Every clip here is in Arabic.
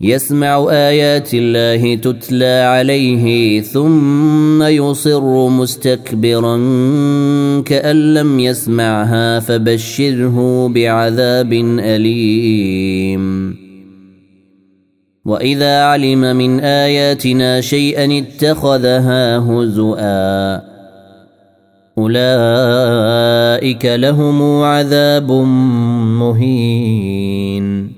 يسمع آيات الله تتلى عليه ثم يصر مستكبرا كأن لم يسمعها فبشره بعذاب أليم. وإذا علم من آياتنا شيئا اتخذها هزؤا أولئك لهم عذاب مهين.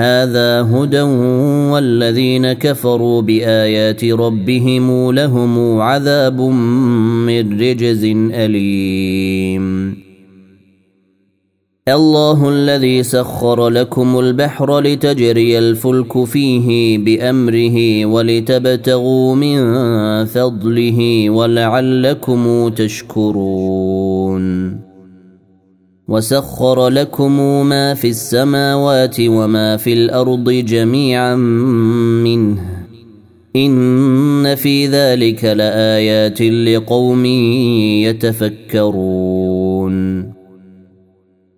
هذا هدى والذين كفروا بآيات ربهم لهم عذاب من رجز أليم. الله الذي سخر لكم البحر لتجري الفلك فيه بأمره ولتبتغوا من فضله ولعلكم تشكرون. وسخر لكم ما في السماوات وما في الأرض جميعا منه. إن في ذلك لآيات لقوم يتفكرون.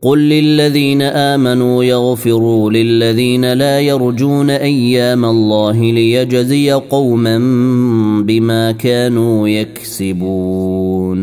قل للذين آمنوا يغفروا للذين لا يرجون أيام الله ليجزي قوما بما كانوا يكسبون.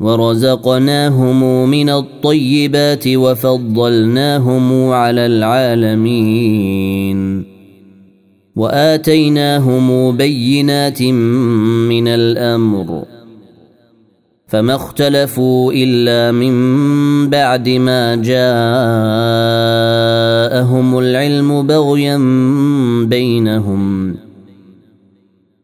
ورزقناهم من الطيبات وفضلناهم على العالمين. وآتيناهم بينات من الأمر. فما اختلفوا إلا من بعد ما جاءهم العلم بغيا بينهم.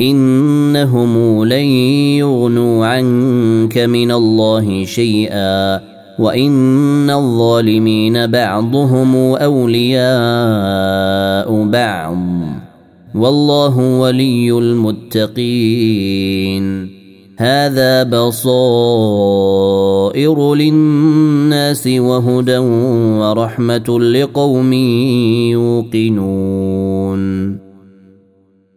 إنهم لن يغنوا عنك من الله شيئا وإن الظالمين بعضهم أولياء بعض. والله ولي المتقين. هذا بصائر للناس وهدى ورحمة لقوم يوقنون.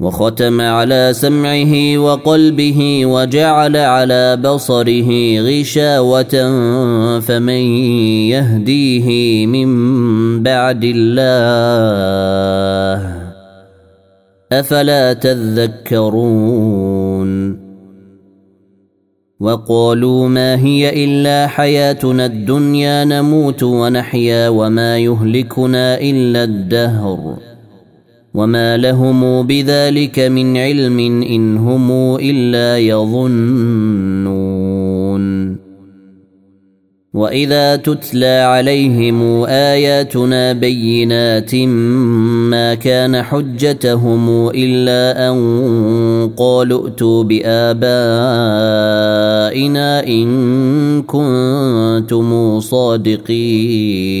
وختم على سمعه وقلبه وجعل على بصره غشاوة فمن يهديه من بعد الله؟ أفلا تذكرون؟ وقالوا ما هي إلا حياتنا الدنيا نموت ونحيا وما يهلكنا إلا الدهر. وما لهم بذلك من علم ان هم الا يظنون واذا تتلى عليهم اياتنا بينات ما كان حجتهم الا ان قالوا ائتوا بابائنا ان كنتم صادقين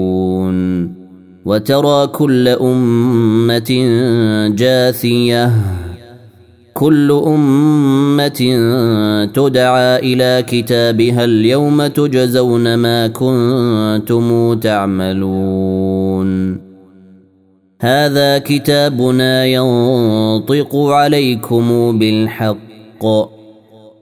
وترى كل أمة جاثية. كل أمة تدعى إلى كتابها اليوم تجزون ما كنتم تعملون. هذا كتابنا ينطق عليكم بالحق.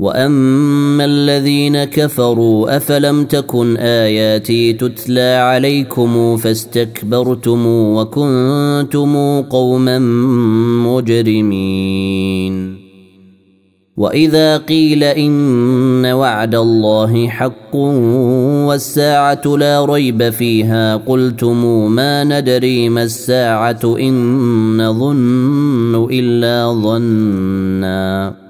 واما الذين كفروا افلم تكن اياتي تتلى عليكم فاستكبرتم وكنتم قوما مجرمين واذا قيل ان وعد الله حق والساعة لا ريب فيها قلتم ما ندري ما الساعة ان نظن الا ظنّا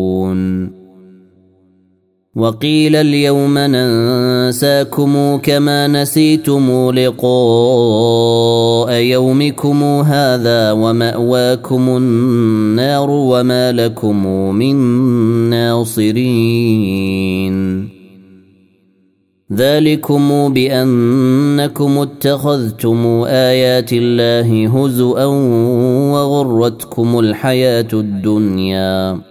وقيل اليوم ننساكم كما نسيتم لقاء يومكم هذا ومأواكم النار وما لكم من ناصرين. ذلكم بأنكم اتخذتم آيات الله هزوا وغرتكم الحياة الدنيا.